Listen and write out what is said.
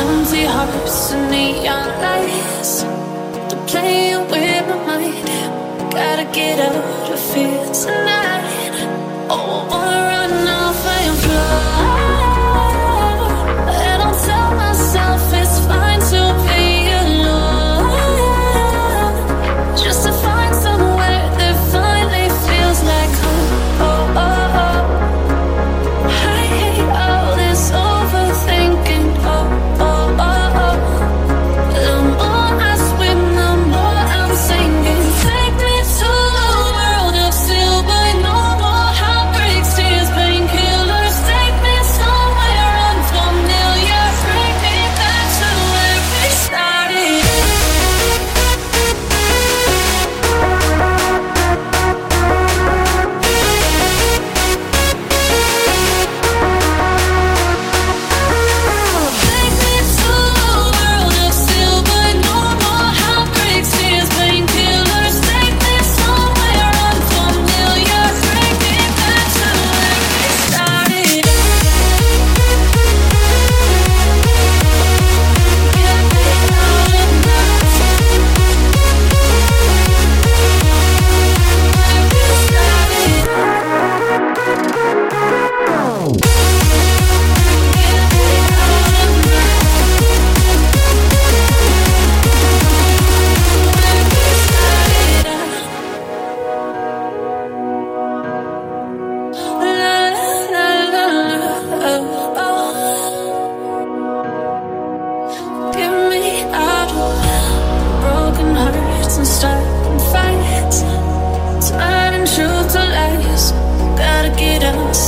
empty hearts and neon lights. They're playing with my mind. Gotta get out of here tonight. and starting fights, turning truth to lies. Gotta get up.